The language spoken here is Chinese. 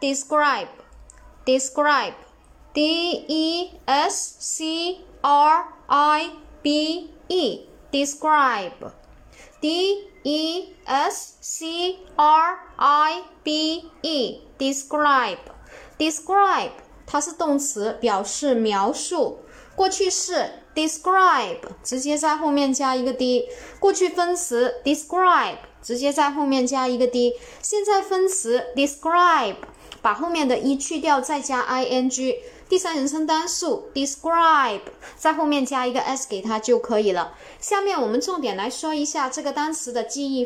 describe，describe，d e s c r i b e，describe，d e s c r i b e，describe，describe，它是动词，表示描述。 过去式 describe 直接在后面加一个 d，过去分词 describe 直接在后面加一个 d，现在分词 describe 把后面的一去掉再加 i n g，第三人称单数 describe 在后面加一个 s 给它就可以了。下面我们重点来说一下这个单词的记忆。